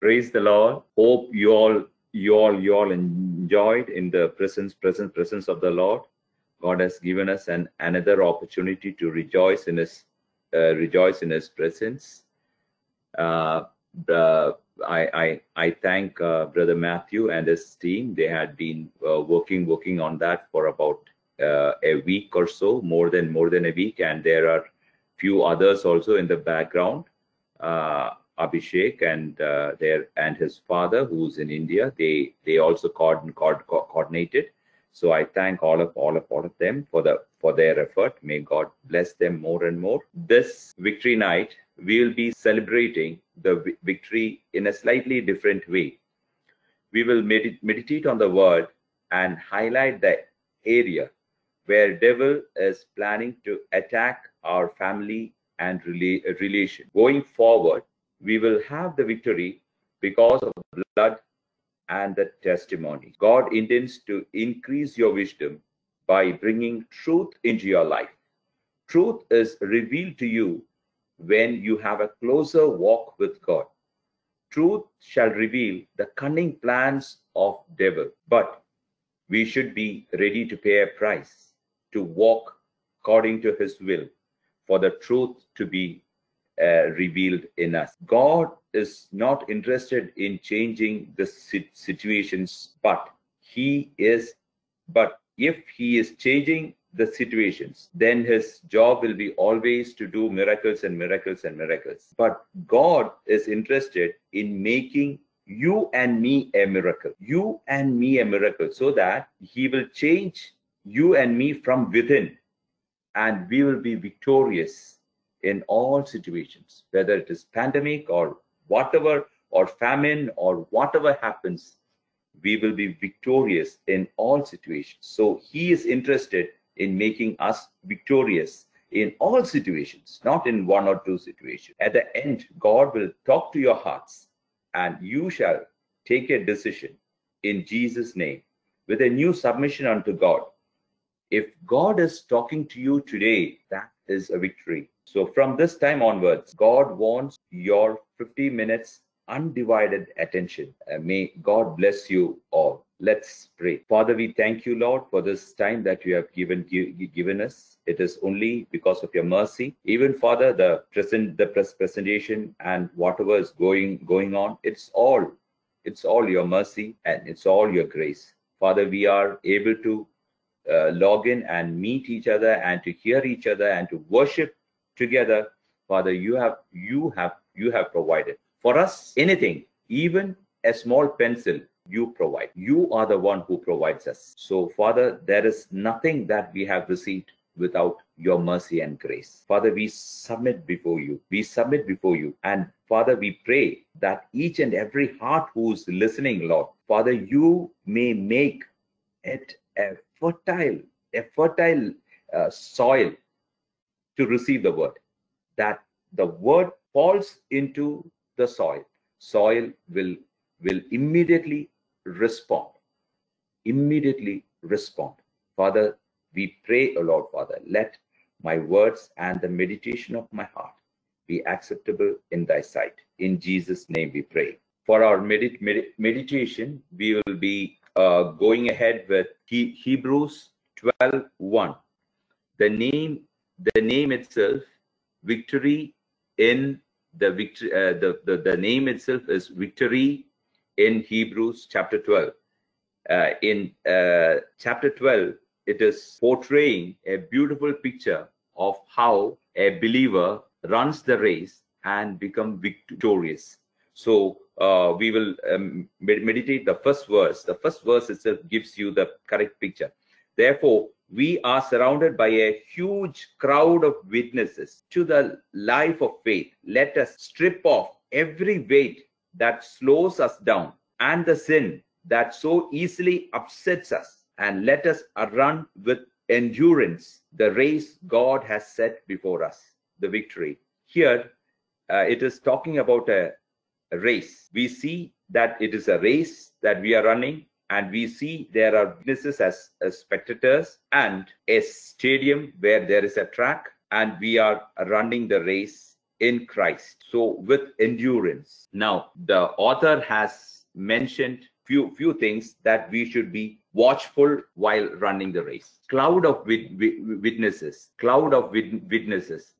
Praise the Lord. Hope you all you all you all enjoyed in the presence presence presence of the Lord. God has given us an another opportunity to rejoice in His uh, rejoice in His presence. Uh, I, I I thank uh, Brother Matthew and his team. They had been uh, working working on that for about uh, a week or so, more than more than a week, and there are few others also in the background. Abhishek and uh, their and his father, who's in India, they they also coordin, co- coordinated. So I thank all of all of all of them for the for their effort. May God bless them more and more. This victory night, we will be celebrating the victory in a slightly different way. We will med- meditate on the word and highlight the area where devil is planning to attack our family and rela- relation. Going forward, we will have the victory because of the blood and the testimony. God intends to increase your wisdom by bringing truth into your life. Truth is revealed to you when you have a closer walk with God. Truth shall reveal the cunning plans of devil, but we should be ready to pay a price to walk according to his will for the truth to be uh, revealed in us. God is not interested in changing the situations, but He is, but if He is changing the situations, then His job will be always to do miracles and miracles and miracles. But God is interested in making you and me a miracle, you and me a miracle, so that He will change you and me from within and we will be victorious in all situations, whether it is pandemic or whatever, or famine or whatever happens, we will be victorious in all situations. So he is interested in making us victorious in all situations, not in one or two situations. At the end, God will talk to your hearts and you shall take a decision in Jesus' name with a new submission unto God. If God is talking to you today, that is a victory. So from this time onwards, God wants your 50 minutes undivided attention. May God bless you all. Let's pray. Father, we thank you, Lord, for this time that you have given given us. It is only because of your mercy. Even Father, the present the pres- presentation and whatever is going going on, it's all it's all your mercy and it's all your grace. Father, we are able to uh, log in and meet each other and to hear each other and to worship together father you have you have you have provided for us anything even a small pencil you provide. You are the one who provides us. So father there is nothing that we have received without your mercy and grace. Father we submit before you. We submit before you. And father we pray that each and every heart who's listening lord father you may make it a fertile, a fertile uh, soil to receive the word. That the word falls into the soil. Soil will will immediately respond. Immediately respond. Father, we pray, O Lord Father, let my words and the meditation of my heart be acceptable in thy sight. In Jesus' name we pray. For our medit- med- meditation, we will be uh, going ahead with he, Hebrews 12 1. The name, the name itself, victory in the victory, uh, the, the, the name itself is victory in Hebrews chapter 12. Uh, in uh, chapter 12, it is portraying a beautiful picture of how a believer runs the race and become victorious. So uh, we will um, meditate the first verse. The first verse itself gives you the correct picture. Therefore, we are surrounded by a huge crowd of witnesses to the life of faith. Let us strip off every weight that slows us down and the sin that so easily upsets us, and let us run with endurance the race God has set before us, the victory. Here, uh, it is talking about a race. We see that it is a race that we are running, and we see there are witnesses as, as spectators and a stadium where there is a track, and we are running the race in Christ. So with endurance. Now the author has mentioned few few things that we should be watchful while running the race. Cloud of wit- witnesses, cloud of wit- witnesses,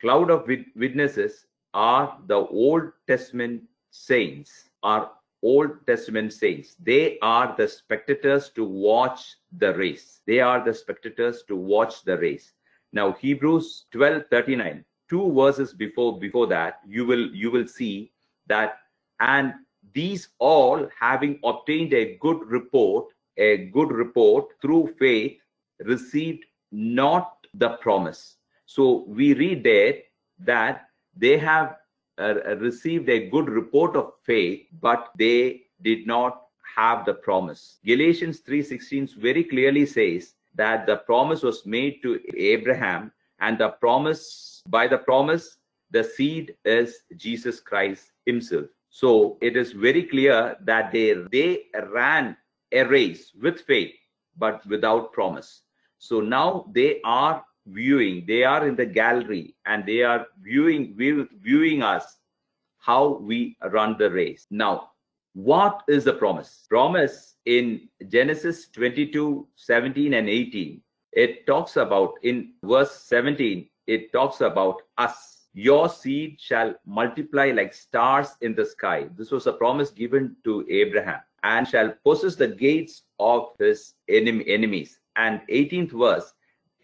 cloud of wit- witnesses are the Old Testament saints, are Old Testament saints. They are the spectators to watch the race. They are the spectators to watch the race. Now Hebrews 12 39 two verses before before that you will you will see that and these all having obtained a good report a good report through faith received not the promise so we read there that they have Uh, uh, received a good report of faith but they did not have the promise galatians 3:16 very clearly says that the promise was made to abraham and the promise by the promise, the seed is Jesus Christ himself. So it is very clear that they, they ran a race with faith, but without promise. So now they are viewing, they are in the gallery and they are viewing, viewing us how we run the race. Now, what is the promise? Promise in Genesis 22, 17 and 18, it talks about in verse 17, it talks about us. Your seed shall multiply like stars in the sky. This was a promise given to Abraham and shall possess the gates of his enemies. And 18th verse,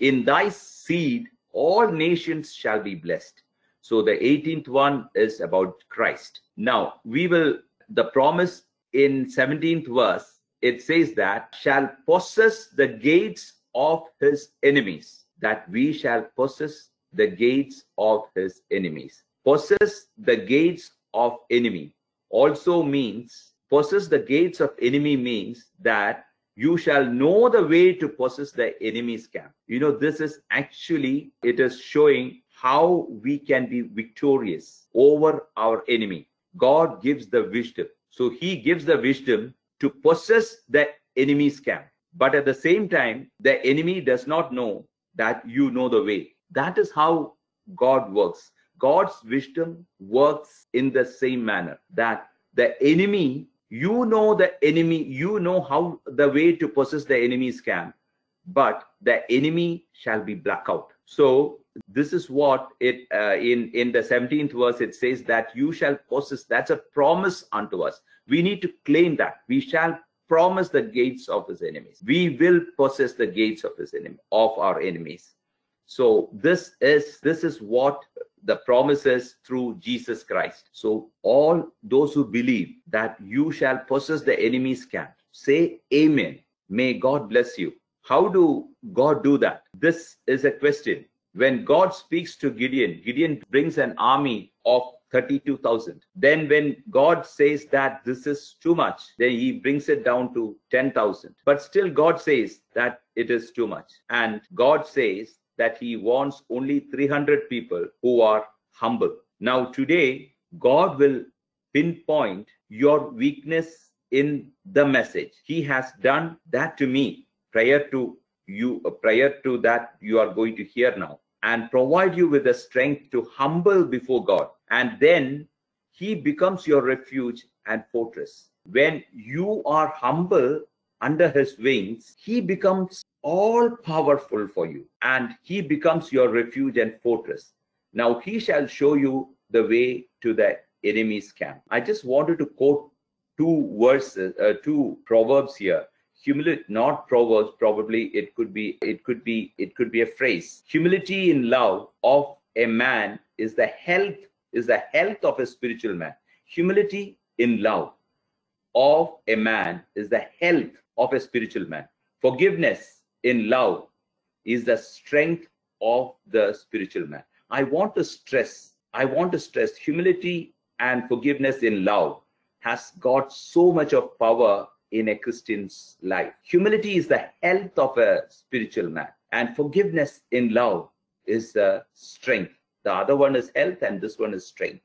in thy seed all nations shall be blessed. So the 18th one is about Christ. Now we will, the promise in 17th verse, it says that shall possess the gates of his enemies, that we shall possess the gates of his enemies. Possess the gates of enemy also means possess the gates of enemy means that you shall know the way to possess the enemy's camp. You know, this is actually, it is showing how we can be victorious over our enemy. God gives the wisdom. So he gives the wisdom to possess the enemy's camp. But at the same time, the enemy does not know that you know the way. That is how God works. God's wisdom works in the same manner that the enemy, you know the enemy, you know how the way to possess the enemy's camp, but the enemy shall be blackout. So this is what it uh, in in the 17th verse it says that you shall possess. That's a promise unto us. We need to claim that we shall promise the gates of his enemies. We will possess the gates of his enemy of our enemies. So this is this is what the promises through Jesus Christ. So all those who believe that you shall possess the enemy's camp, say amen. May God bless you. How do God do that? This is a question. When God speaks to Gideon, Gideon brings an army of 32,000. Then when God says that this is too much, then he brings it down to 10,000. But still God says that it is too much. And God says that he wants only 300 people who are humble. Now, today, God will pinpoint your weakness in the message. He has done that to me prior to you, uh, prior to that you are going to hear now, and provide you with the strength to humble before God. And then he becomes your refuge and fortress. When you are humble under his wings, he becomes all powerful for you, and he becomes your refuge and fortress. Now he shall show you the way to the enemy's camp. I just wanted to quote two verses, uh, two proverbs here. Humility, not proverbs. Probably it could be, it could be, it could be a phrase. Humility in love of a man is the health, is the health of a spiritual man. Humility in love of a man is the health of a spiritual man. Forgiveness in love is the strength of the spiritual man. I want to stress, I want to stress humility and forgiveness in love has got so much of power in a Christian's life. Humility is the health of a spiritual man, and forgiveness in love is the strength. The other one is health, and this one is strength.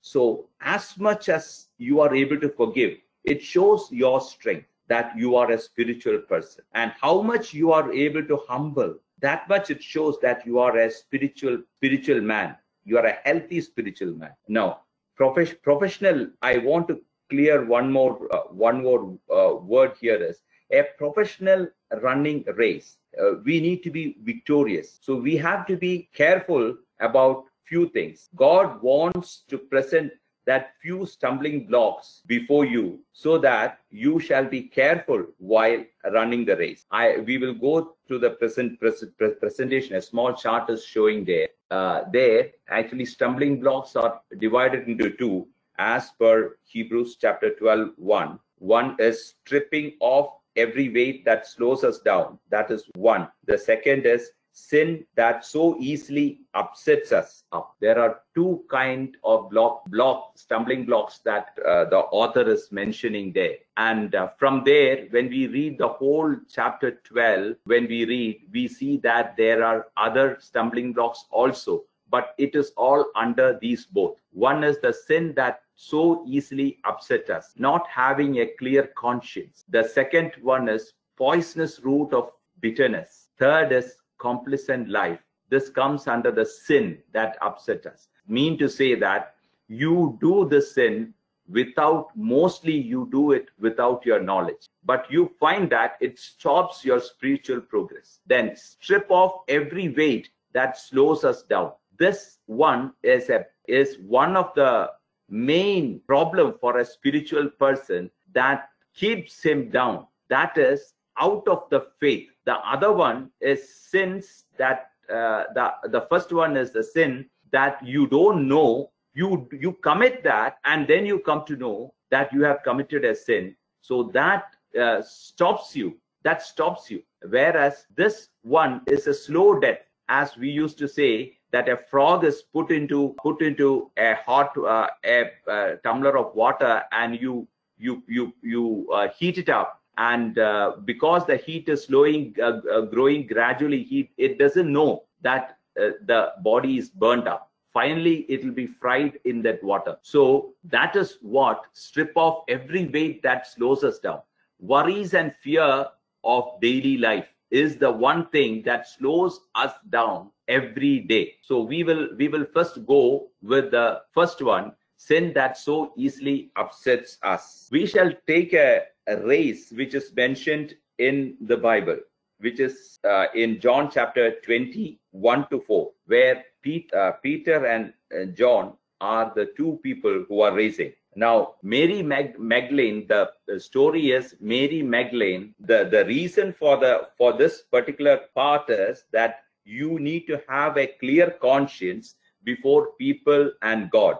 So, as much as you are able to forgive, it shows your strength that you are a spiritual person. And how much you are able to humble that much it shows that you are a spiritual spiritual man. You are a healthy spiritual man. Now profes- professional i want to clear one more uh, one more uh, word here is a professional running race uh, we need to be victorious. So we have to be careful about few things. God wants to present that few stumbling blocks before you so that you shall be careful while running the race. I we will go to the present, present presentation a small chart is showing there. Uh, there actually stumbling blocks are divided into two as per hebrews chapter 12 1 one is stripping off every weight that slows us down. That is one. The second is sin that so easily upsets us up. There are two kind of block, block stumbling blocks that uh, the author is mentioning there. And uh, from there, when we read the whole chapter 12, when we read, we see that there are other stumbling blocks also, but it is all under these both. One is the sin that so easily upset us, not having a clear conscience. The second one is poisonous root of bitterness. Third is complacent life. This comes under the sin that upset us. Mean to say that you do the sin without, mostly you do it without your knowledge. But you find that it stops your spiritual progress. Then strip off every weight that slows us down. This one is a is one of the main problem for a spiritual person that keeps him down. That is out of the faith. The other one is sins that uh, the the first one is the sin that you don't know. You you commit that and then you come to know that you have committed a sin. So that uh, stops you. That stops you. Whereas this one is a slow death. As we used to say that a frog is put into put into a hot uh, a, a, tumbler of water and you you you you uh, heat it up and uh, because the heat is slowing uh, uh, growing gradually heat it doesn't know that uh, the body is burnt up. Finally it will be fried in that water. So that is what strip off every weight that slows us down. Worries and fear of daily life is the one thing that slows us down every day. So we will we will first go with the first one. Sin that so easily upsets us. We shall take a a race which is mentioned in the Bible, which is uh, in John chapter 21 to 4, where Pete, uh, Peter and uh, John are the two people who are racing. Now, Mary Mag- Magdalene, the, the, story is Mary Magdalene. The, the reason for the for this particular part is that you need to have a clear conscience before people and God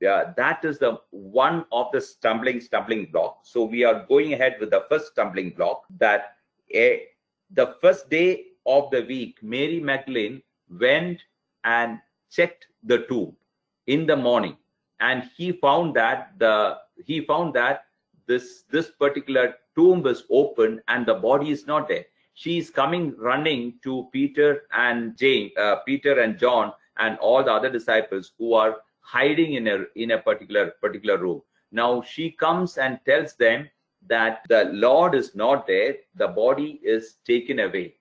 yeah, that is the one of the stumbling stumbling block. So we are going ahead with the first stumbling block that a, the first day of the week, Mary Magdalene went and checked the tomb in the morning, and he found that the he found that this this particular tomb is open and the body is not there. She is coming running to Peter and James, uh, Peter and John, and all the other disciples who are hiding in a in a particular particular room. Now she comes and tells them that the lord is not there the body is taken away.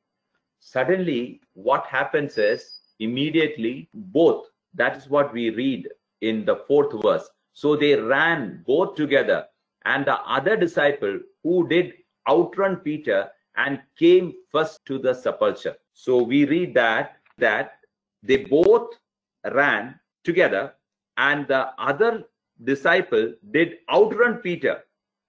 Suddenly what happens is immediately both that is what we read in the fourth verse. So they ran both together and the other disciple who did outrun peter and came first to the sepulchre. So we read that that they both ran together and the other disciple did outrun Peter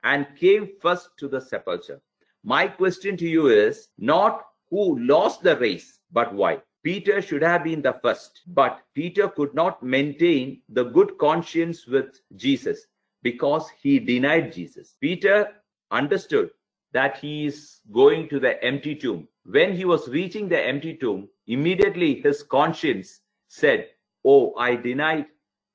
and came first to the sepulchre. My question to you is not who lost the race, but why. Peter should have been the first, but Peter could not maintain the good conscience with Jesus because he denied Jesus. Peter understood that he is going to the empty tomb. When he was reaching the empty tomb, immediately his conscience said, Oh, I denied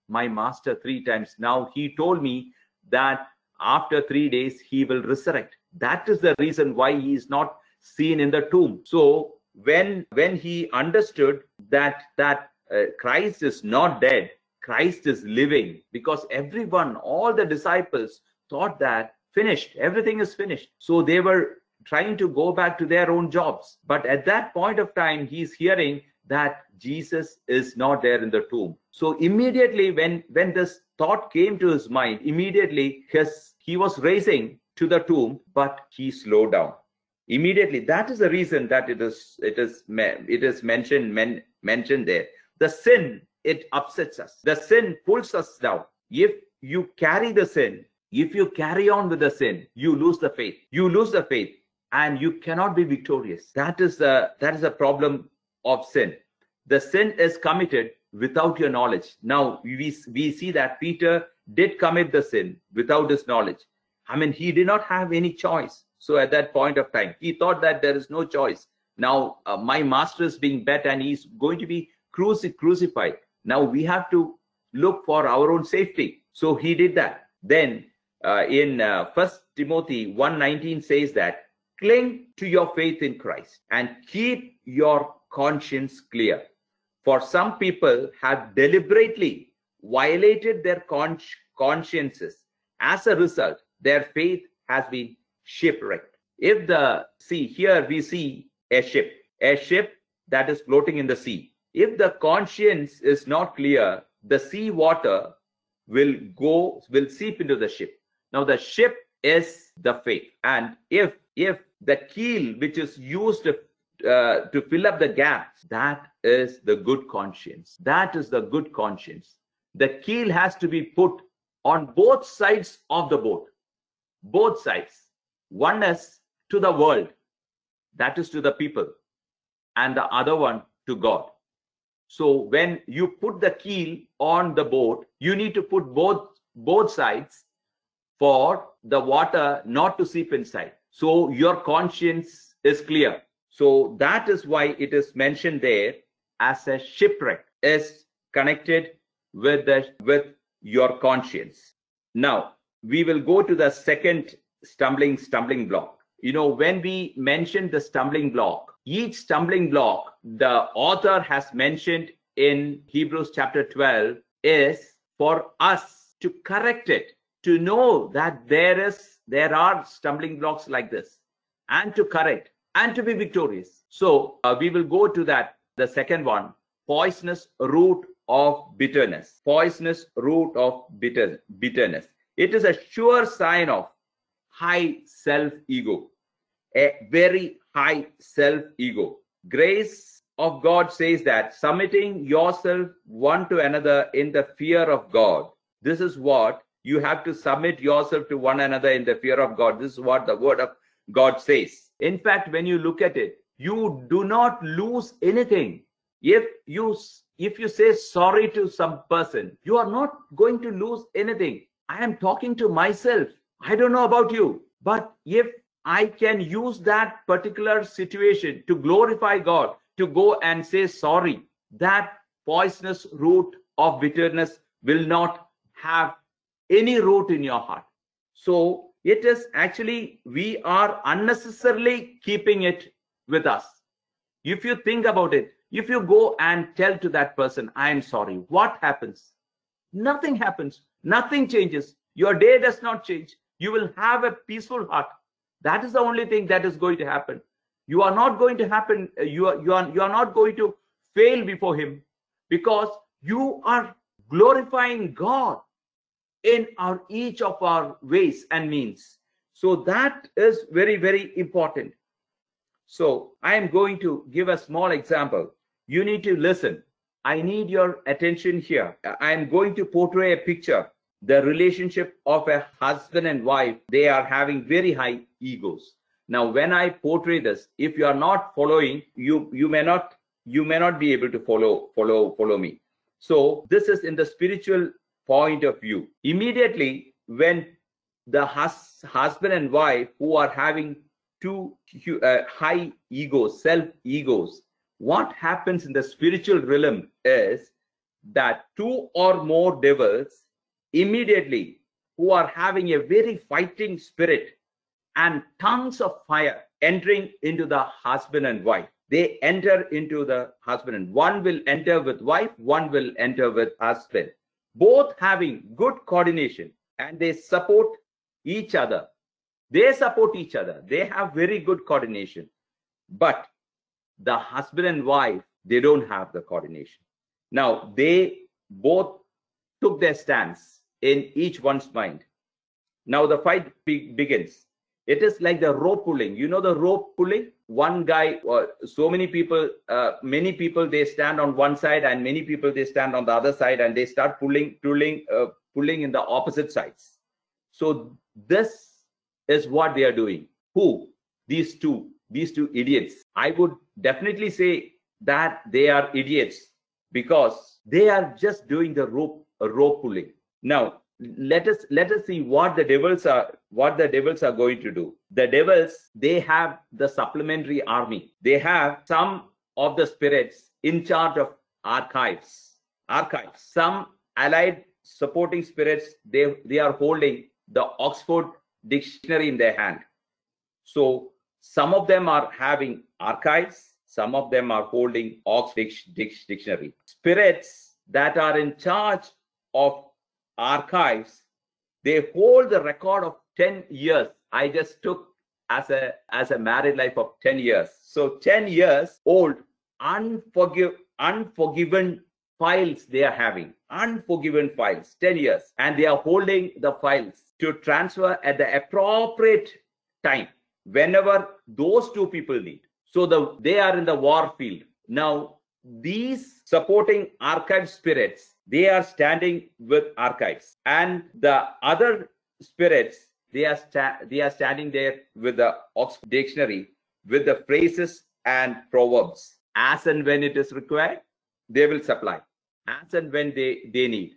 my master three times. Now he told me that after three days he will resurrect. That is the reason why he is not seen in the tomb. So when when he understood that that uh, Christ is not dead, Christ is living, because everyone, all the disciples thought that finished, everything is finished. So they were trying to go back to their own jobs. But at that point of time, he's hearing that Jesus is not there in the tomb. So immediately when when this thought came to his mind, immediately his he was racing to the tomb, but he slowed down. Immediately, that is the reason that it is it is it is mentioned men, mentioned there. The sin it upsets us. The sin pulls us down. If you carry the sin, if you carry on with the sin, you lose the faith. You lose the faith, and you cannot be victorious. That is the that is the problem of sin. The sin is committed without your knowledge. Now we we see that Peter did commit the sin without his knowledge. I mean, he did not have any choice. So at that point of time, he thought that there is no choice. Now uh, my master is being bet and he's going to be cruci- crucified. Now we have to look for our own safety. So he did that. Then uh, in uh, First Timothy 1:19 says that cling to your faith in Christ and keep your conscience clear. For some people have deliberately violated their con- consciences. As a result, their faith has been shipwrecked. If the see here we see a ship, a ship that is floating in the sea. If the conscience is not clear, the sea water will go will seep into the ship. Now the ship is the faith, and if if the keel which is used uh, to fill up the gaps, that is the good conscience. That is the good conscience. The keel has to be put on both sides of the boat both sides. One is to the world, that is to the people, and the other one to God. So when you put the keel on the boat, you need to put both both sides for the water not to seep inside. So your conscience is clear. So that is why it is mentioned there as a shipwreck is connected with the with your conscience. Now we will go to the second stumbling stumbling block you know when we mentioned the stumbling block each stumbling block the author has mentioned in hebrews chapter 12 is for us to correct it to know that there is there are stumbling blocks like this and to correct and to be victorious so uh, we will go to that the second one poisonous root of bitterness poisonous root of bitter bitterness it is a sure sign of high self ego, a very high self ego. Grace of God says that submitting yourself one to another in the fear of God. This is what you have to submit yourself to one another in the fear of God. This is what the word of God says. In fact, when you look at it, you do not lose anything. If you if you say sorry to some person, you are not going to lose anything. I am talking to myself. I don't know about you, but if I can use that particular situation to glorify God, to go and say sorry, that poisonous root of bitterness will not have any root in your heart. So it is actually, we are unnecessarily keeping it with us. If you think about it, if you go and tell to that person, I am sorry, what happens? Nothing happens. Nothing changes. Your day does not change. You will have a peaceful heart. That is the only thing that is going to happen. You are not going to happen. Uh, you are, you are, you are not going to fail before Him because you are glorifying God in our each of our ways and means. So that is very, very important. So I am going to give a small example. You need to listen. I need your attention here. I am going to portray a picture. The relationship of a husband and wife, they are having very high egos. Now, when I portray this, if you are not following, you you may not you may not be able to follow follow follow me. So this is in the spiritual point of view. Immediately, when the hus husband and wife who are having two uh, high egos, self egos, what happens in the spiritual realm is that two or more devils immediately who are having a very fighting spirit and tongues of fire entering into the husband and wife. They enter into the husband and one will enter with wife one will enter with husband both having good coordination and they support each other. They support each other. They have very good coordination. But the husband and wife they don't have the coordination. Now they both took their stance in each one's mind. Now the fight be- begins it is like the rope pulling. You know the rope pulling? One guy uh, so many people uh, many people they stand on one side and many people they stand on the other side and they start pulling pulling uh, pulling in the opposite sides. So this is what they are doing. Who? These two these two idiots. I would definitely say that they are idiots because they are just doing the rope rope pulling. Now let us let us see what the devils are what the devils are going to do. The devils they have the supplementary army. They have some of the spirits in charge of archives. Archives. Some allied supporting spirits they they are holding the oxford dictionary in their hand. So some of them are having archives some of them are holding oxford dictionary. Spirits that are in charge of archives they hold the record of 10 years. I just took as a as a married life of 10 years. So 10 years old unforgive unforgiven files they are having. Unforgiven files 10 years. And they are holding the files to transfer at the appropriate time whenever those two people need. So the they are in the war field. Now these supporting archive spirits they are standing with archives. And the other spirits they are sta- they are standing there with the oxford dictionary with the phrases and proverbs. As and when it is required they will supply. As and when they they need.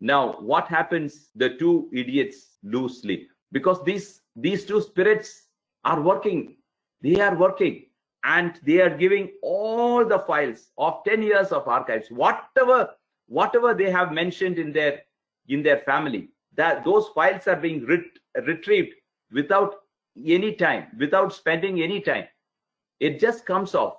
Now what happens? The two idiots lose sleep. Because these these two spirits are working. They are working. And they are giving all the files of 10 years of archives. Whatever whatever they have mentioned in their in their family that those files are being ret- retrieved without any time without spending any time. It just comes off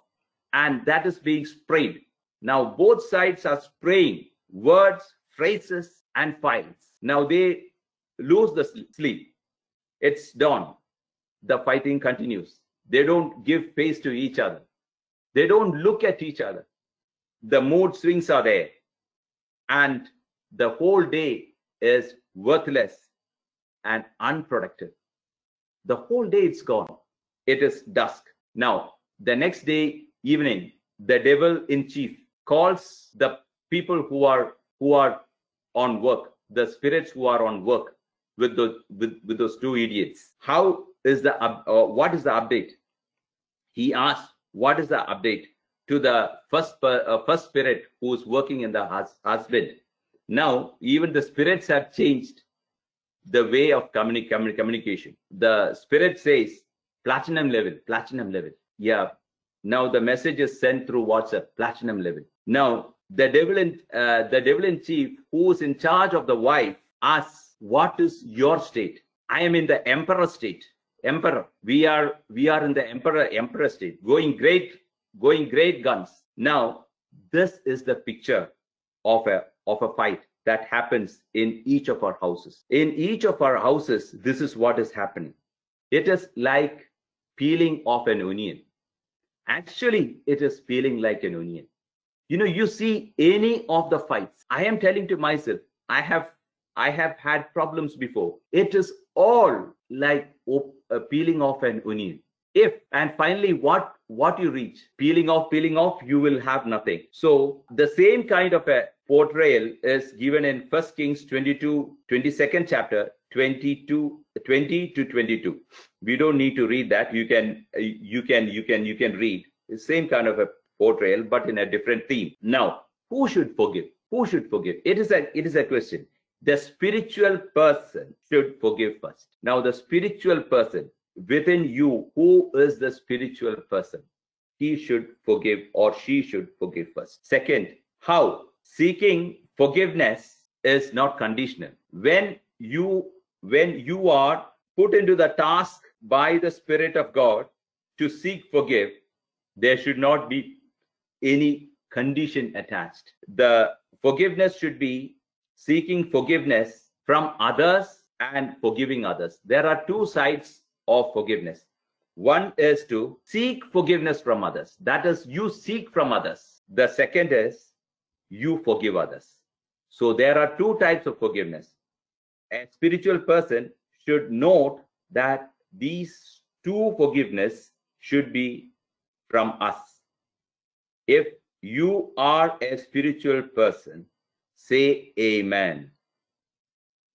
and that is being sprayed. Now both sides are spraying words phrases and files. Now they lose the sleep. It's dawn. The fighting continues. They don't give face to each other. They don't look at each other. The mood swings are there and the whole day is worthless and unproductive. The whole day it's gone. It is dusk. Now, the next day evening, the devil in chief calls the people who are who are on work, the spirits who are on work with those with, with those two idiots. How is the uh, what is the update? He asks "What is the update?" To the first uh, first spirit who's working in the hus- husband. Now even the spirits have changed the way of communi- communi- communication. The spirit says platinum level platinum level. Yeah. Now the message is sent through whatsapp platinum level. Now the devil in uh, the devil in chief who is in charge of the wife asks what is your state? I am in the emperor state. Emperor we are we are in the emperor emperor state. Going great going great guns. Now, this is the picture of a of a fight that happens in each of our houses. In each of our houses, this is what is happening. It is like peeling off an onion. Actually, it is peeling like an onion. You know, you see any of the fights. I am telling to myself, I have I have had problems before. It is all like uh, peeling off an onion if and finally what what you reach peeling off peeling off you will have nothing. So the same kind of a portrayal is given in first kings 22 22nd chapter 22 20 to 22 we don't need to read that. You can you can you can you can read. The same kind of a portrayal but in a different theme. Now who should forgive? Who should forgive? It is a it is a question. The spiritual person should forgive first. Now the spiritual person within you who is the spiritual person? He should forgive or she should forgive first. Second how? Seeking forgiveness is not conditional. When you when you are put into the task by the spirit of god to seek forgive there should not be any condition attached. The forgiveness should be seeking forgiveness from others and forgiving others. There are two sides of forgiveness. One is to seek forgiveness from others. That is, you seek from others. the second is you forgive others. So there are two types of forgiveness. A spiritual person should note that these two forgiveness should be from us. If you are a spiritual person, say amen.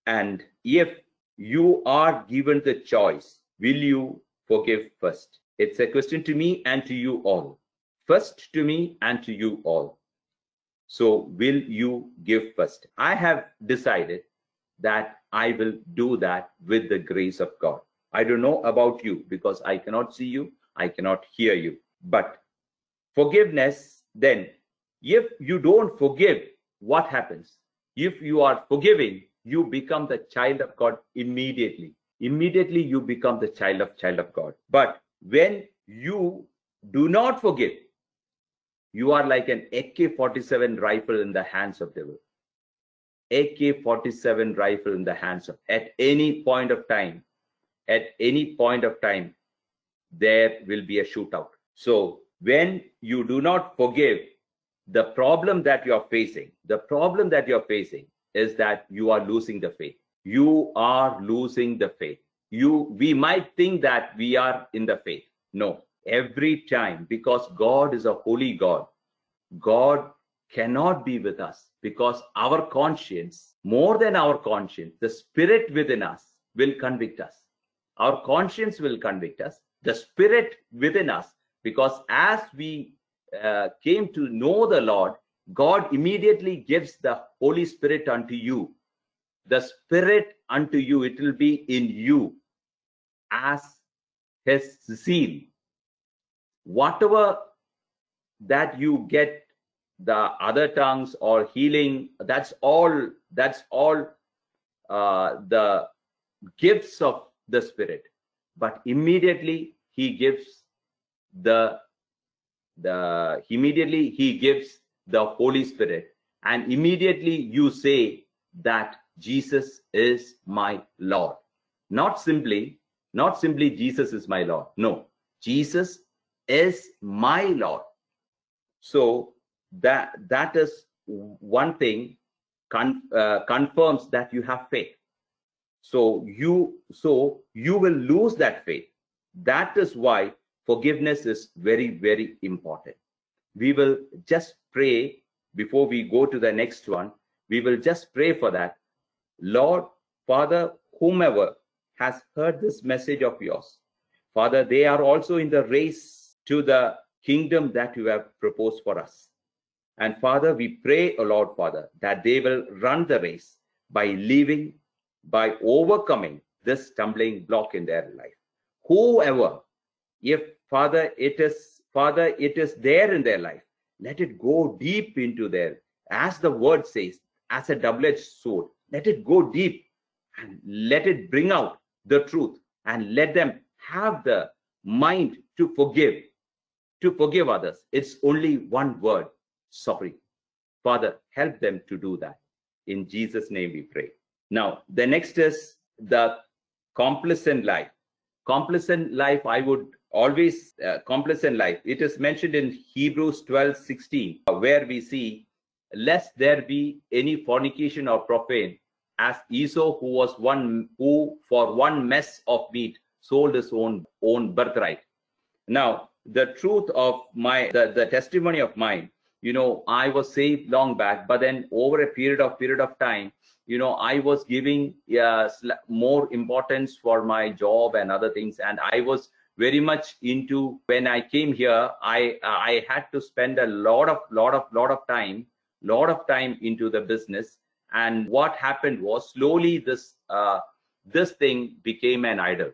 And if you are given the choice, will you forgive first? It's a question to me and to you all. First to me and to you all. So, will you give first? I have decided that I will do that with the grace of God. I don't know about you because I cannot see you, I cannot hear you. But forgiveness, then, if you don't forgive, what happens? If you are forgiving, you become the child of God immediately. Immediately, you become the child of child of God. But when you do not forgive, you are like an AK-47 rifle in the hands of devil. AK-47 rifle in the hands of at any point of time, at any point of time, there will be a shootout. So when you do not forgive, the problem that you are facing, the problem that you are facing is that you are losing the faith. You are losing the faith. You, we might think that we are in the faith. No, every time because God is a holy God. God cannot be with us because our conscience, more than our conscience, the spirit within us will convict us. Our conscience will convict us. The spirit within us, because as we uh, came to know the Lord, God immediately gives the Holy Spirit unto you. The Spirit unto you, it will be in you as His seal. Whatever that you get, the other tongues or healing, that's all, that's all uh, the gifts of the Spirit. But immediately He gives the the immediately He gives the Holy Spirit, and immediately you say that Jesus is my Lord. Not simply, not simply Jesus is my Lord. No, Jesus is my Lord. So that that is one thing con, uh, confirms that you have faith. So you so you will lose that faith. That is why forgiveness is very very important. We will just pray before we go to the next one. We will just pray for that. Lord, Father, whomever has heard this message of yours, Father, they are also in the race to the kingdom that you have proposed for us. And Father, we pray, O Lord Father, that they will run the race by living, by overcoming this stumbling block in their life. Whoever, if Father, it is, Father, it is there in their life, let it go deep into there as the word says as a double-edged sword let it go deep and let it bring out the truth and let them have the mind to forgive to forgive others. It's only one word sorry. Father help them to do that. In jesus name we pray. Now the next is the complacent life. Complacent life i would always uh, complacent life. It is mentioned in Hebrews 12 16, where we see, Lest there be any fornication or profane, as Esau, who was one who for one mess of meat sold his own own birthright. Now, the truth of my the, the testimony of mine, you know, I was saved long back, but then over a period of period of time, you know, I was giving uh, more importance for my job and other things, and I was very much into when i came here i i had to spend a lot of lot of lot of time lot of time into the business and what happened was slowly this uh, this thing became an idol.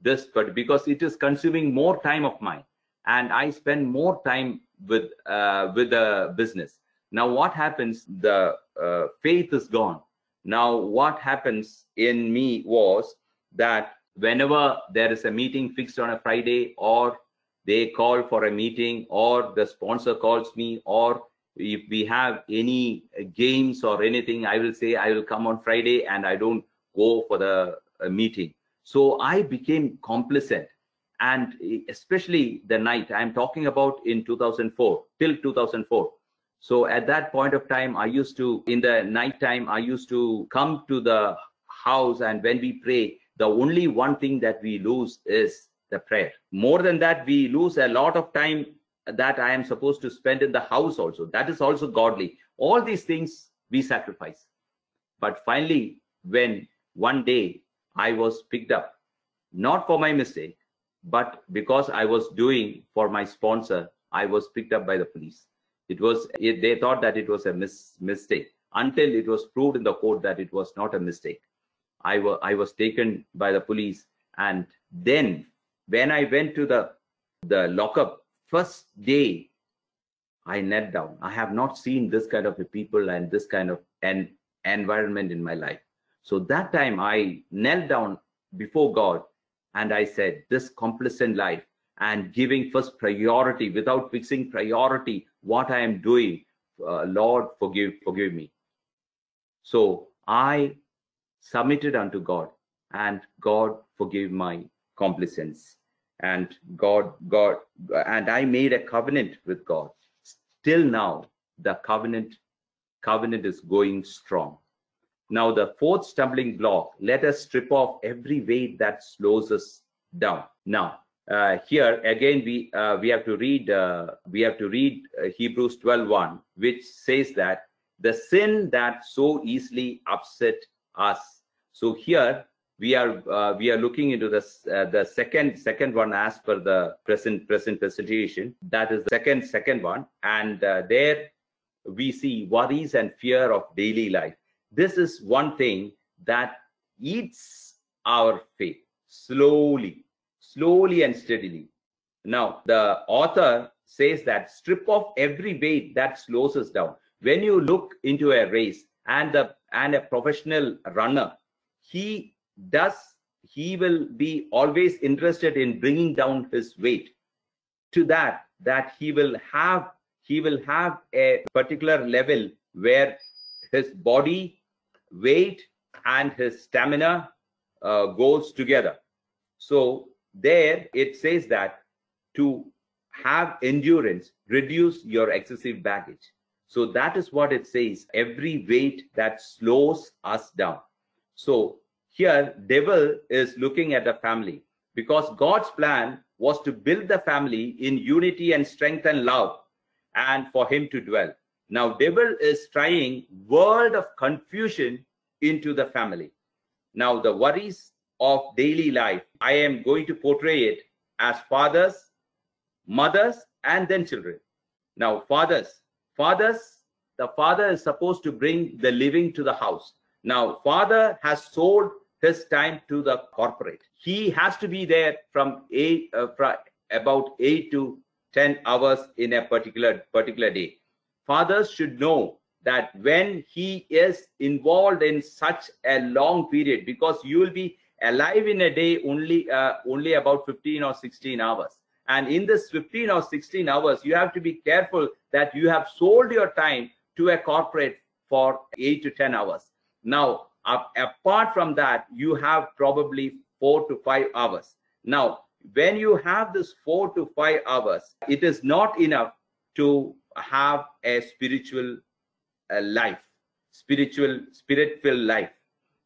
This but because it is consuming more time of mine. And i spend more time with uh, with the business. Now what happens? The uh, faith is gone. Now what happens in me was that whenever there is a meeting fixed on a Friday or they call for a meeting or the sponsor calls me or if we have any games or anything, I will say I will come on Friday and I don't go for the uh, meeting. So I became complacent and especially the night I'm talking about in 2004 till 2004 So at that point of time, I used to, in the night time, I used to come to the house and when we pray, the only one thing that we lose is the prayer. More than that, we lose a lot of time that I am supposed to spend in the house also. That is also godly. All these things we sacrifice. But finally, when one day I was picked up, not for my mistake, but because I was doing for my sponsor, I was picked up by the police. It was it, they thought that it was a mis, mistake until it was proved in the court that it was not a mistake. I was I was taken by the police, and then when I went to the the lockup first day, I knelt down. I have not seen this kind of a people and this kind of an environment in my life. So that time I knelt down before God and I said, this complacent life and giving first priority without fixing priority, what I am doing, uh, Lord, forgive, forgive me. So I submitted unto God and God forgave my complacence and God, God, and I made a covenant with God. Still now, the covenant, covenant is going strong. Now, the fourth stumbling block, let us strip off every weight that slows us down. Now, uh, here again, we uh, we have to read uh, we have to read uh, Hebrews 12:1, which says that the sin that so easily upset us. So here we are uh, we are looking into this uh, the second second one as per the present present presentation. That is the second second one, and there we see worries and fear of daily life this is one thing that eats our faith slowly, slowly and steadily. Now, the author says that strip off every weight that slows us down. When you look into a race and the and a professional runner, he does he will be always interested in bringing down his weight to that that he will have he will have a particular level where his body weight and his stamina uh, goes together. So there it says that to have endurance, reduce your excessive baggage. So that is what it says. Every weight that slows us down. So here devil is looking at the family because God's plan was to build the family in unity and strength and love and for him to dwell. Now, devil is trying world of confusion into the family. Now, the worries of daily life, I am going to portray it as fathers, mothers, and then children. Now, fathers, fathers, the father is supposed to bring the living to the house. Now, father has sold his time to the corporate. He has to be there from eight, uh, from about eight to 10 hours in a particular particular day. Fathers should know that when he is involved in such a long period because you will be alive in a day only uh, only about 15 or 16 hours. And in this 15 or 16 hours you have to be careful that you have sold your time to a corporate for 8 to 10 hours. Now uh, apart from that you have probably 4 to 5 hours now when you have this 4 to 5 hours it is not enough to have a spiritual uh, life, spiritual, spirit-filled life.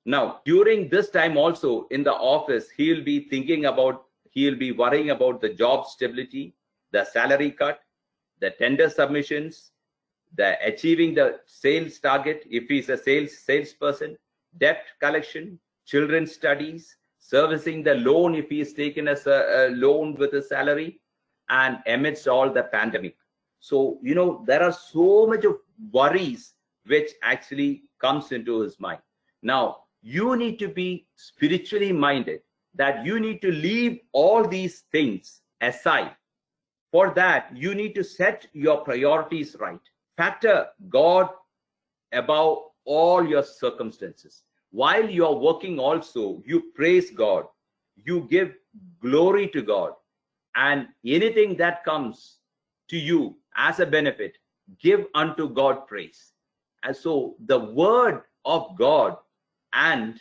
Now, during this time also in the office, he'll be thinking about, he'll be worrying about the job stability, the salary cut, the tender submissions, the achieving the sales target if he's a sales salesperson, debt collection, children's studies, servicing the loan if he's taken as a, a loan with a salary, and amidst all the pandemic. So, you know, there are so much of worries which actually comes into his mind. Now, you need to be spiritually minded that you need to leave all these things aside. For that, you need to set your priorities right. Factor God above all your circumstances. While you are working also, you praise God, you give glory to God, and anything that comes to you as a benefit, give unto God praise. And so the word of God and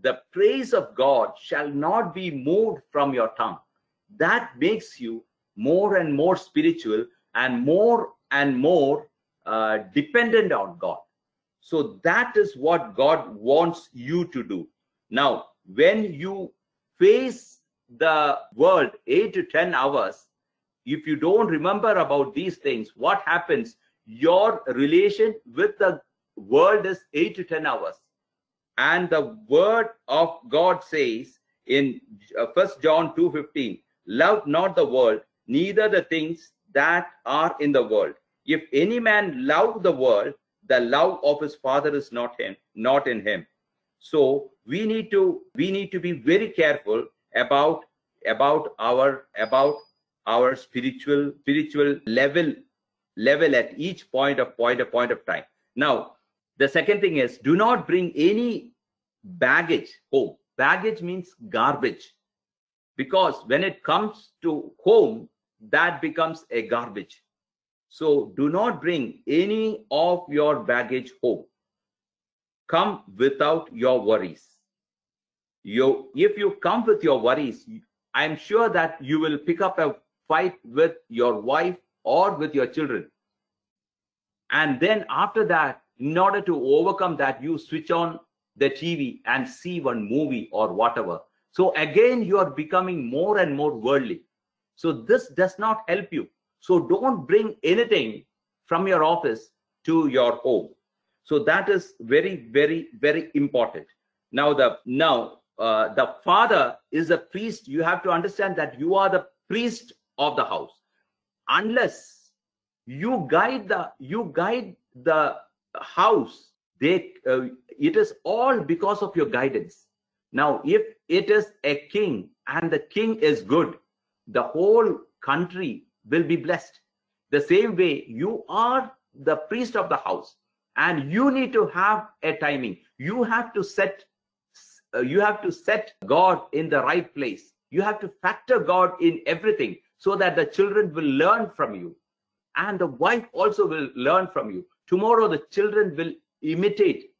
the praise of God shall not be moved from your tongue. That makes you more and more spiritual and more and more uh, dependent on God. So that is what God wants you to do. Now, when you face the world eight to 10 hours, if you don't remember about these things, what happens? Your relation with the world is eight to 10 hours. And the word of God says in uh, First John 2:15, love not the world, neither the things that are in the world. If any man love the world, the love of his father is not him, not in him. So we need to we need to be very careful about about our about our spiritual spiritual level level at each point of point of point of time. Now, the second thing is do not bring any baggage home. Baggage means garbage because when it comes to home, that becomes a garbage. So do not bring any of your baggage home. Come without your worries. You, if you come with your worries, I'm sure that you will pick up a fight with your wife or with your children. And then after that, in order to overcome that, you switch on the TV and see one movie or whatever. So again, you are becoming more and more worldly. So this does not help you. So don't bring anything from your office to your home. So that is very, very, very important. Now the now uh, the father is a priest. You have to understand that you are the priest of the house. Unless you guide the you guide the house, they uh, it is all because of your guidance. Now, if it is a king and the king is good, the whole country will be blessed. The same way you are the priest of the house and you need to have a timing. You have to set uh, you have to set God in the right place. You have to factor God in everything so that the children will learn from you and the wife also will learn from you. Tomorrow the children will imitate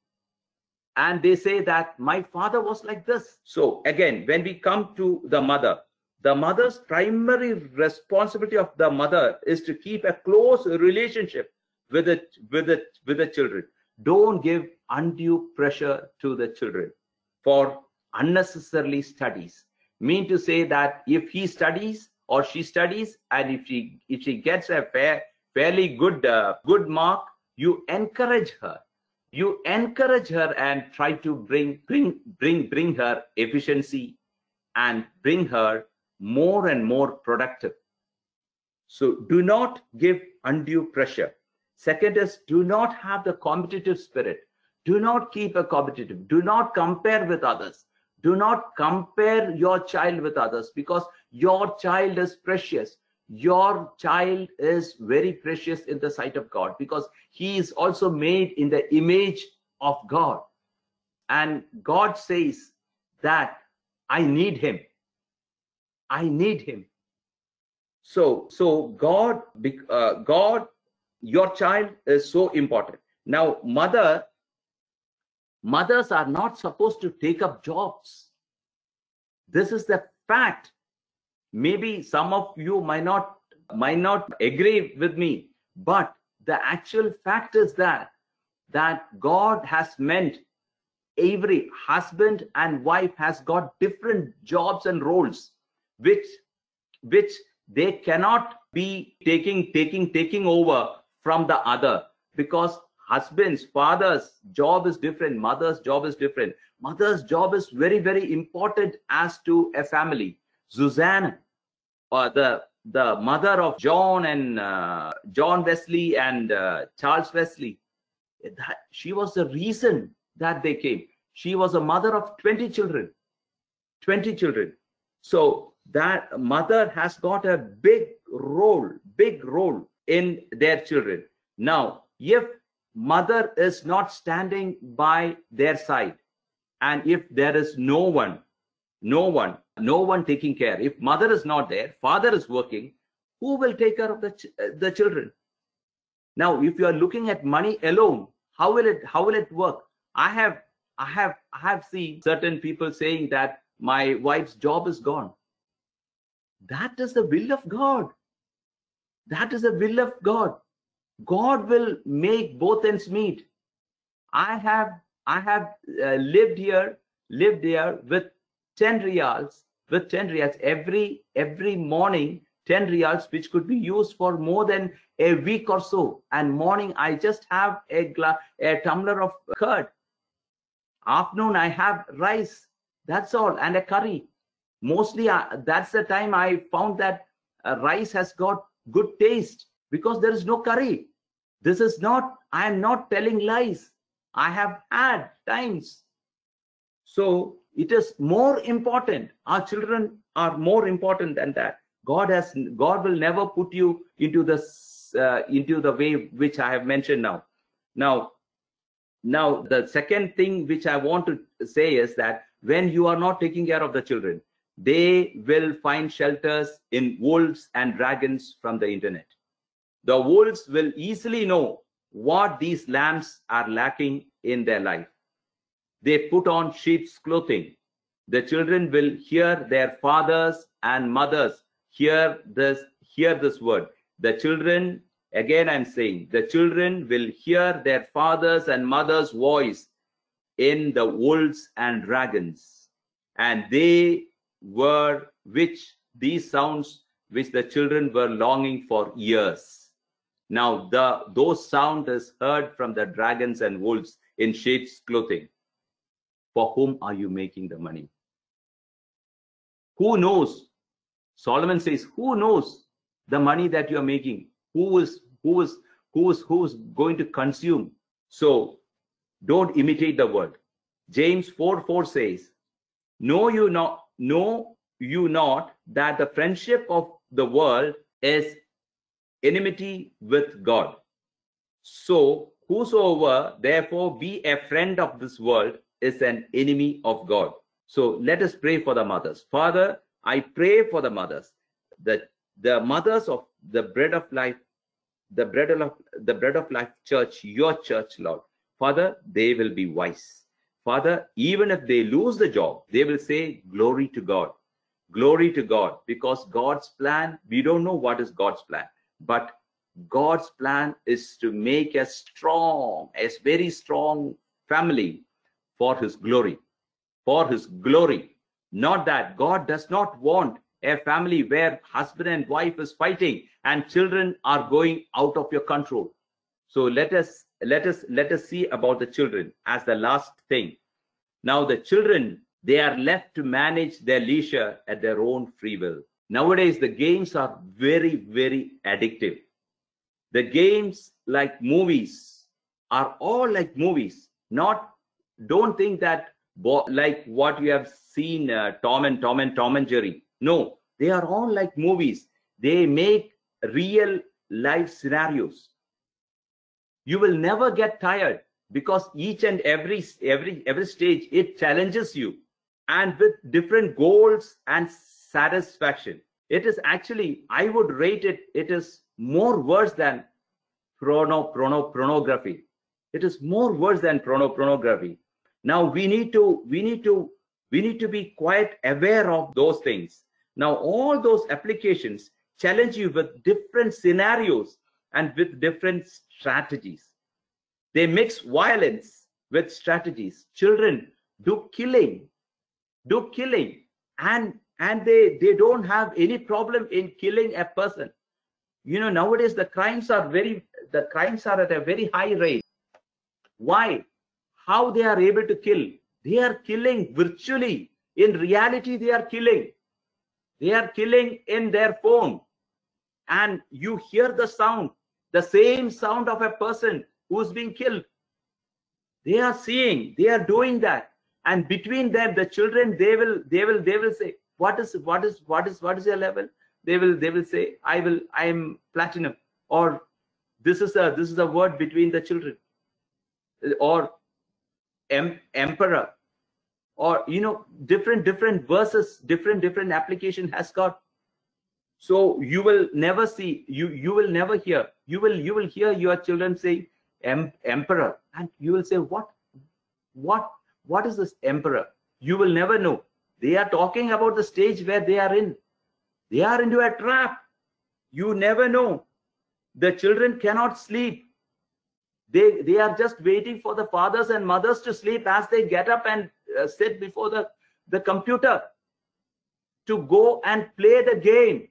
and they say that my father was like this. So again, when we come to the mother, the mother's primary responsibility of the mother is to keep a close relationship with the with the with the children. Don't give undue pressure to the children for unnecessarily studies. Mean to say that if he studies or she studies and if she if she gets a fair fairly good uh, good mark you encourage her. You encourage her and try to bring bring bring bring her efficiency and bring her more and more productive. So do not give undue pressure. Second is do not have the competitive spirit. Do not keep a competitive. Do not compare with others. Do not compare your child with others because your child is precious. Your child is very precious in the sight of God because he is also made in the image of God. And God says that I need him. I need him. So, so God, uh, God, your child is so important. Now, mother, mothers are not supposed to take up jobs. This is the fact. Maybe some of you might not might not agree with me, but the actual fact is that that God has meant every husband and wife has got different jobs and roles which which they cannot be taking taking taking over from the other. Because husbands fathers job is different mother's job is different. Mother's job is very very important as to a family. Suzanne uh, the the mother of john and uh, john wesley and uh, charles wesley that she was the reason that they came. She was a mother of 20 children. 20 children. So that mother has got a big role big role in their children. Now if mother is not standing by their side and if there is no one no one no one taking care if mother is not there father is working who will take care of the ch uh, the children? Now if you are looking at money alone how will it how will it work? I have i have i have seen certain people saying that my wife's job is gone that is the will of God. That is the will of God. God will make both ends meet. I have I have uh, lived here, lived there with 10 reals, with 10 reals every every morning, 10 reals, which could be used for more than a week or so. And morning, I just have a glass, a tumbler of curd. Afternoon, I have rice. That's all, and a curry. Mostly, that's the time I found that uh, rice has got good taste because there is no curry. This is not, I am not telling lies. I have had times. So it is more important. Our children are more important than that. God has, God will never put you into the uh, into the way which I have mentioned now. Now, now the second thing which I want to say is that when you are not taking care of the children, they will find shelters in wolves and dragons from the internet. The wolves will easily know what these lambs are lacking in their life. They put on sheep's clothing. The children will hear their fathers and mothers hear this hear this word. The children, again I'm saying, the children will hear their fathers and mothers' voice in the wolves and dragons. And they were which these sounds which the children were longing for years now the those sound is heard from the dragons and wolves in sheep's clothing. For whom are you making the money? Who knows? Solomon says, who knows the money that you are making? Who is who is who is who is going to consume? So don't imitate the world. James 4 4 says, Know you not, know you not that the friendship of the world is enmity with God. So, whosoever therefore be a friend of this world is an enemy of God. So, let us pray for the mothers. Father, I pray for the mothers, that the mothers of the bread of life, the bread of the bread of life church, your church, Lord. Father, they will be wise. Father, even if they lose the job, they will say, Glory to God. Glory to God. Because God's plan, we don't know what is God's plan but God's plan is to make a strong, a very strong family for his glory. For his glory. Not that God does not want a family where husband and wife is fighting and children are going out of your control. So let us let us let us see about the children as the last thing. Now the children they are left to manage their leisure at their own free will. Nowadays, the games are very, very addictive. The games, like movies, are all like movies. Not, don't think that like what you have seen uh, Tom and Tom and Tom and Jerry. No, they are all like movies. They make real life scenarios. You will never get tired because each and every every every stage it challenges you and with different goals and satisfaction. It is actually, I would rate it, it is more worse than prono, prono, pornography. It is more worse than prono, pornography. Now we need to, we need to, we need to be quite aware of those things. Now all those applications challenge you with different scenarios and with different strategies. They mix violence with strategies. Children do killing, do killing and and they they don't have any problem in killing a person. You know nowadays the crimes are very the crimes are at a very high rate. Why? How they are able to kill? They are killing virtually. In reality they are killing. They are killing in their phone. And you hear the sound the same sound of a person who's being killed. They are seeing they are doing that. And between them the children they will they will they will say what is what is what is what is your level? They will they will say i will i am platinum. Or this is a this is a word between the children. Or em, emperor. Or you know different different verses different different application has got. So you will never see you you will never hear you will you will hear your children say em, emperor. And you will say what? What? What is this emperor? You will never know. They are talking about the stage where they are in. They are into a trap. You never know. the children cannot sleep. They they are just waiting for the fathers and mothers to sleep as they get up and uh, sit before the the computer to go and play the game.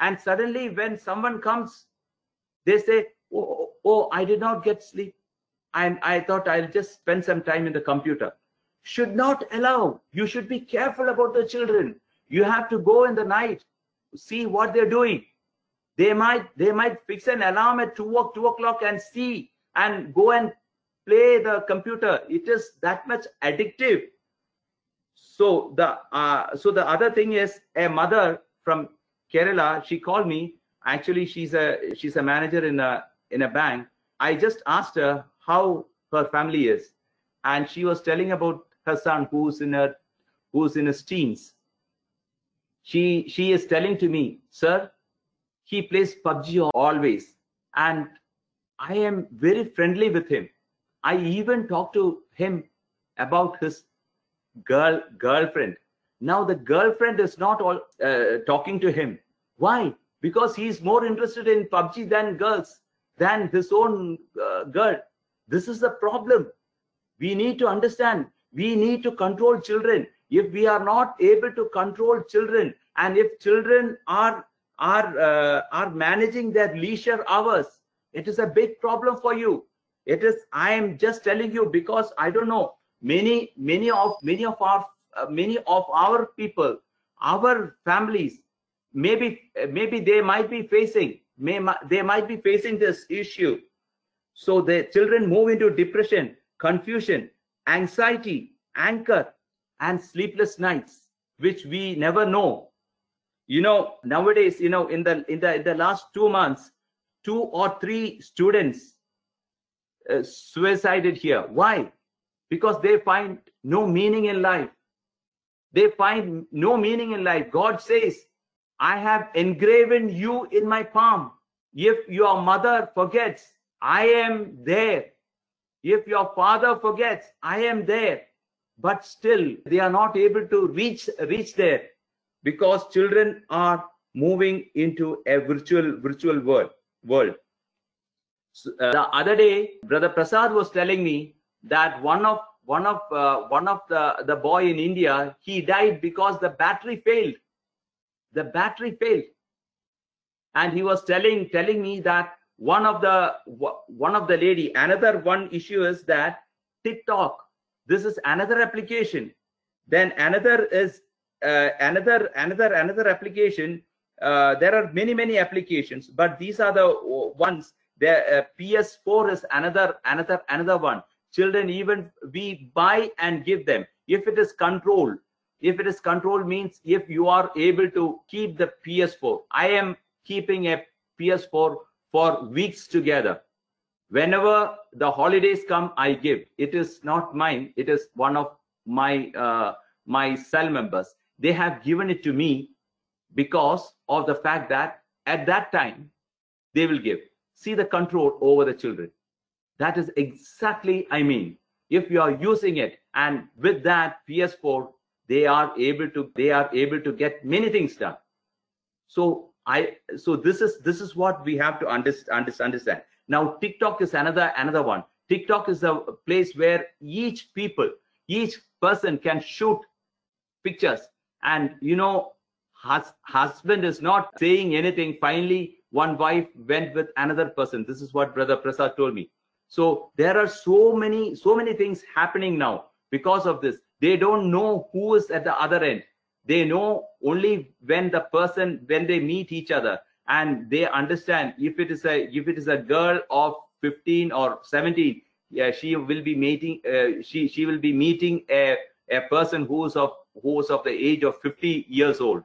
And suddenly when someone comes they say oh, oh, oh i did not get sleep. And i thought i'll just spend some time in the computer. Should not allow. You should be careful about the children. You have to go in the night see what they're doing. They might they might fix an alarm at 2 o'clock 2 o'clock and see and go and play the computer. It is that much addictive. So the uh, so the other thing is a mother from kerala she called me actually she's a she's a manager in a in a bank. I just asked her how her family is. And she was telling about her son who's in her who's in his teens. She she is telling to me sir he plays pubg always. And i am very friendly with him. I even talk to him about his girl girlfriend. Now the girlfriend is not all uh, talking to him. Why because he's more interested in pubg than girls than his own uh, girl. This is the problem. We need to understand. We need to control children. If we are not able to control children and if children are are uh, are managing their leisure hours it is a big problem for you. It is i am just telling you because i don't know. Many many of many of our uh, many of our people our families maybe maybe they might be facing may they might be facing this issue so the children move into depression confusion anxiety anger and sleepless nights which we never know you know nowadays you know in the in the in the last two months two or three students uh, suicided here why because they find no meaning in life. They find no meaning in life. God says, I have engraven you in my palm. If your mother forgets, I am there. If your father forgets, I am there. But still, they are not able to reach, reach there because children are moving into a virtual, virtual world. world. So, uh, the other day, Brother Prasad was telling me that one of one of uh, one of the the boy in India he died because the battery failed. The battery failed, and he was telling telling me that one of the one of the lady another one issue is that TikTok. This is another application. Then another is uh, another another another application. Uh, there are many many applications, but these are the ones. The uh, PS4 is another another another one children even we buy and give them if it is controlled if it is controlled means if you are able to keep the ps4 i am keeping a ps4 for weeks together. Whenever the holidays come i give. It is not mine. It is one of my uh, my cell members. They have given it to me because of the fact that at that time they will give. See the control over the children. That is exactly, I mean, if you are using it and with that PS4, they are able to, they are able to get many things done. So I, so this is, this is what we have to understand, understand. Now, TikTok is another, another one. TikTok is a place where each people, each person can shoot pictures and you know hus husband is not saying anything finally one wife went with another person this is what brother prasad told me so there are so many, so many things happening now because of this. They don't know who is at the other end. They know only when the person, when they meet each other and they understand if it is a, if it is a girl of 15 or 17, yeah, she will be meeting, uh, she, she will be meeting a, a person who's of, who's of the age of 50 years old.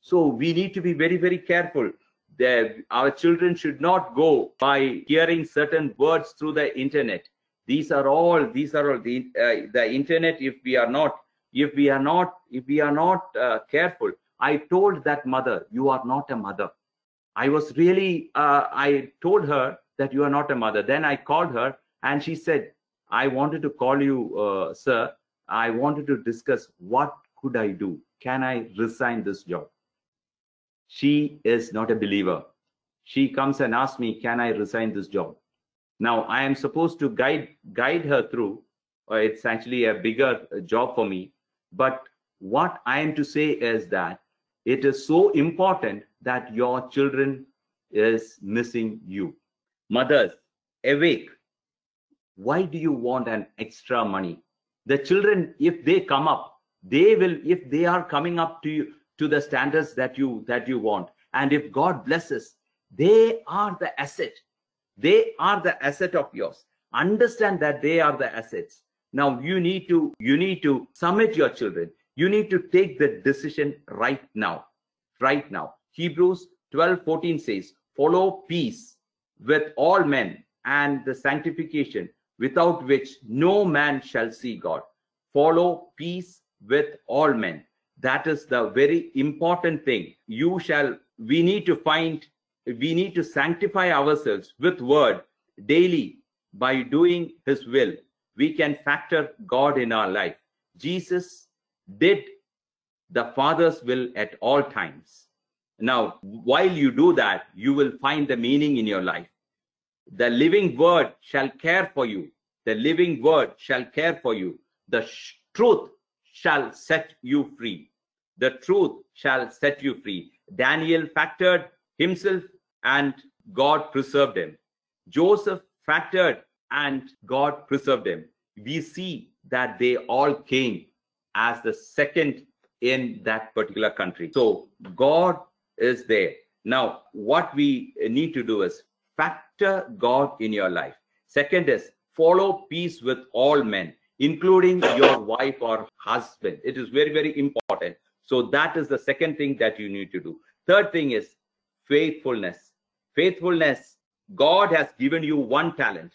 So we need to be very, very careful that our children should not go by hearing certain words through the internet these are all these are all the uh, the internet if we are not if we are not if we are not uh, careful. I told that mother you are not a mother. I was really uh, i told her that you are not a mother. Then i called her and she said i wanted to call you uh, sir. I wanted to discuss what could i do? Can i resign this job? She is not a believer. She comes and asks me, can I resign this job? Now I am supposed to guide guide her through. Uh, it's actually a bigger job for me. But what I am to say is that it is so important that your children is missing you. Mothers, awake. Why do you want an extra money? The children, if they come up, they will, if they are coming up to you to the standards that you that you want, and if God blesses, they are the asset. They are the asset of yours. Understand that they are the assets. Now you need to you need to submit your children. You need to take the decision right now. Right now. Hebrews 12 14 says, Follow peace with all men and the sanctification without which no man shall see God. Follow peace with all men. That is the very important thing. You shall, we need to find, we need to sanctify ourselves with word daily by doing his will. We can factor God in our life. Jesus did the Father's will at all times. Now, while you do that, you will find the meaning in your life. The living word shall care for you. The living word shall care for you. The truth shall set you free. The truth shall set you free. Daniel factored himself and God preserved him. Joseph factored and God preserved him. We see that they all came as the second in that particular country. So God is there. Now, what we need to do is factor God in your life. Second is follow peace with all men, including your wife or husband. It is very, very important. So that is the second thing that you need to do. Third thing is faithfulness. Faithfulness. God has given you one talent.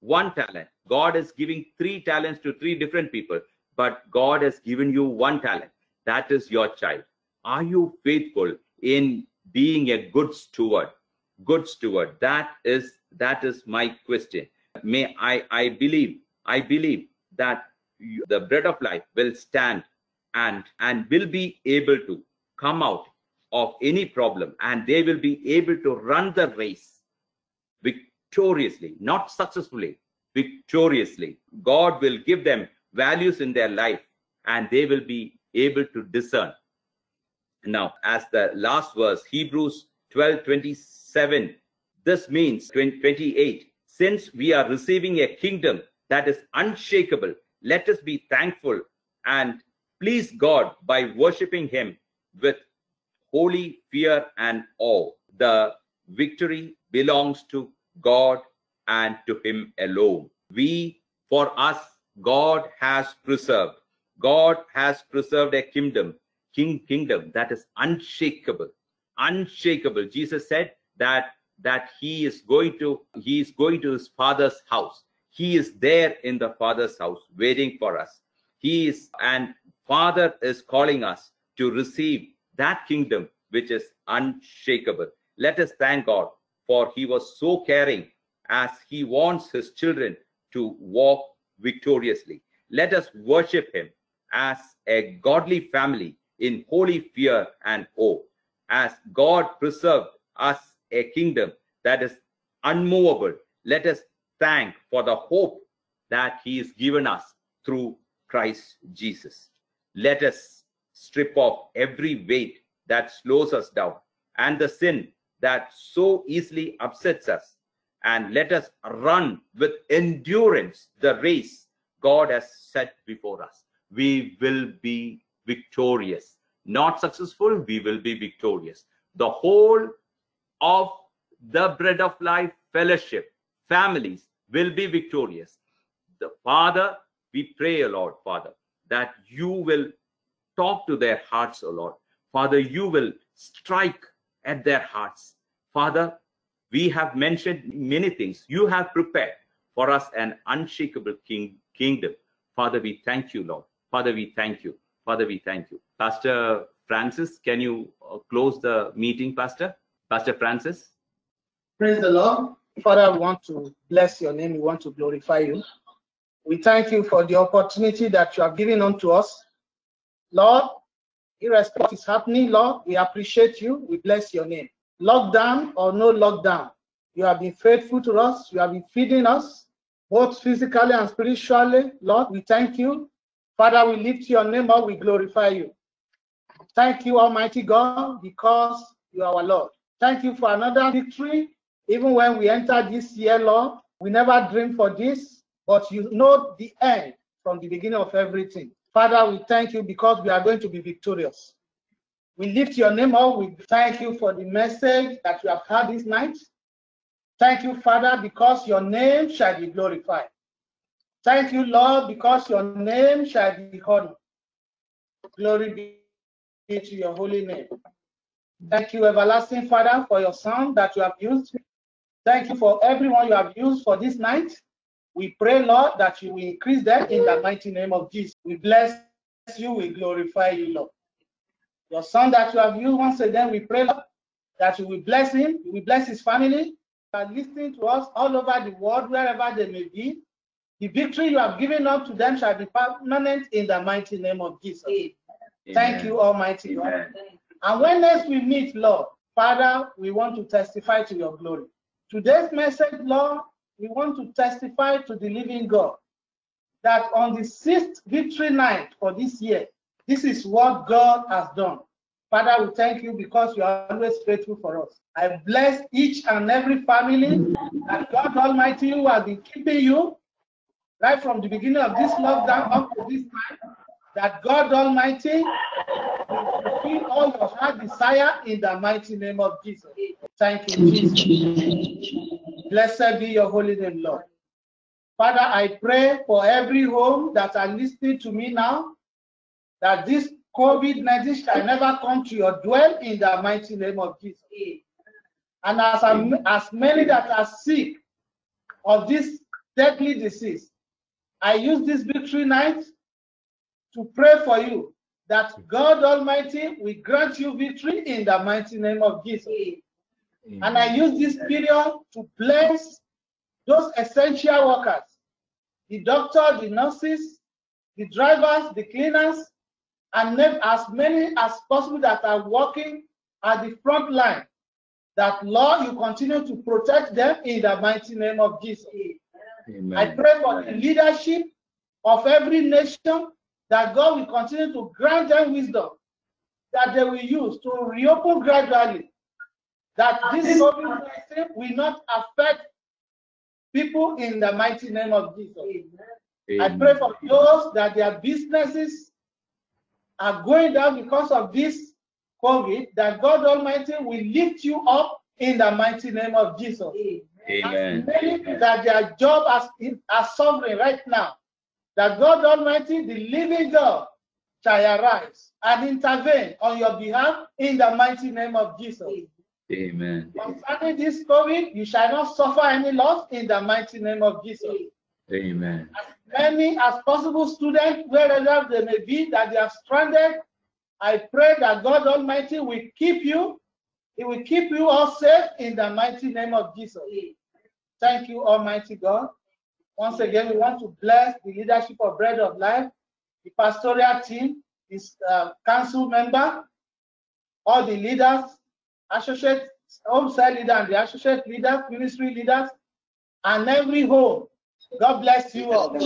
One talent. God is giving three talents to three different people, but God has given you one talent. That is your child. Are you faithful in being a good steward? Good steward. That is that is my question. May I I believe I believe that the bread of life will stand and and will be able to come out of any problem and they will be able to run the race victoriously not successfully victoriously. God will give them values in their life and they will be able to discern. Now as the last verse hebrews 12 27 this means 28 since we are receiving a kingdom that is unshakable let us be thankful and please God by worshiping Him with holy fear and awe. The victory belongs to God and to Him alone. We, for us, God has preserved. God has preserved a kingdom, king kingdom that is unshakable, unshakable. Jesus said that that He is going to He is going to His Father's house. He is there in the Father's house, waiting for us. He is and Father is calling us to receive that kingdom which is unshakable. Let us thank God for he was so caring as he wants his children to walk victoriously. Let us worship him as a godly family in holy fear and awe, as God preserved us a kingdom that is unmovable. Let us thank for the hope that he has given us through Christ Jesus. Let us strip off every weight that slows us down and the sin that so easily upsets us. And let us run with endurance the race God has set before us. We will be victorious. Not successful, we will be victorious. The whole of the bread of life fellowship, families will be victorious. The Father, we pray, Lord, Father, that you will talk to their hearts, O Lord. Father, you will strike at their hearts. Father, we have mentioned many things. You have prepared for us an unshakable king, kingdom. Father, we thank you, Lord. Father, we thank you. Father, we thank you. Pastor Francis, can you uh, close the meeting, Pastor? Pastor Francis? Praise the Lord. Father, we want to bless your name. We want to glorify you. We thank you for the opportunity that you have given unto us. Lord, irrespective of what is happening, Lord, we appreciate you. We bless your name. lockdown or no lockdown. You have been faithful to us. You have been feeding us, both physically and spiritually. Lord, we thank you. Father, we lift your name up. We glorify you. Thank you, Almighty God, because you are our Lord. Thank you for another victory. Even when we enter this year, Lord, we never dreamed for this, but you know the end from the beginning of everything. Father, we thank you because we are going to be victorious. We lift your name up. We thank you for the message that you have had this night. Thank you, Father, because your name shall be glorified. Thank you, Lord, because your name shall be honored. Glory be to your holy name. Thank you, everlasting Father, for your son that you have used. Thank you for everyone you have used for this night. We pray, Lord, that you will increase them in the mighty name of Jesus. We bless you, we glorify you, Lord. Your son that you have used, once again, we pray, Lord, that you will bless him, you will bless his family, are listening to us all over the world, wherever they may be. The victory you have given up to them shall be permanent in the mighty name of Jesus. Amen. Thank you, Almighty Amen. God. And when next we meet, Lord, Father, we want to testify to your glory. Today's message, Lord, we want to testify to the living God that on the sixth victory night for this year, this is what God has done. Father, we thank you because you are always faithful for us. I bless each and every family that God Almighty who has been keeping you right from the beginning of this lockdown up to this time. That God Almighty will fulfill all your heart desire in the mighty name of Jesus. Thank you, Jesus. Blessed be your holy name, Lord. Father, I pray for every home that are listening to me now that this COVID 19 shall never come to your dwell in the mighty name of Jesus. And as, as many that are sick of this deadly disease, I use this victory night to pray for you that God Almighty will grant you victory in the mighty name of Jesus. Amen. And I use this period to bless those essential workers the doctor, the nurses, the drivers, the cleaners, and name as many as possible that are working at the front line that Lord, you continue to protect them in the mighty name of Jesus. Amen. I pray for the leadership of every nation that God will continue to grant them wisdom that they will use to reopen gradually. That this COVID will not affect people in the mighty name of Jesus. Amen. I pray for those that their businesses are going down because of this COVID, that God Almighty will lift you up in the mighty name of Jesus. Amen. Many that their job as, as suffering right now, that God Almighty, the living God, shall arise and intervene on your behalf in the mighty name of Jesus. Amen. Concerning this COVID, you shall not suffer any loss in the mighty name of Jesus. Amen. As many as possible students, wherever they may be, that they are stranded, I pray that God Almighty will keep you. He will keep you all safe in the mighty name of Jesus. Thank you, Almighty God. Once again, we want to bless the leadership of Bread of Life, the pastoral team, his uh, council member, all the leaders, associate home cell leader and the associate leaders, ministry leaders, and every home. God bless you all.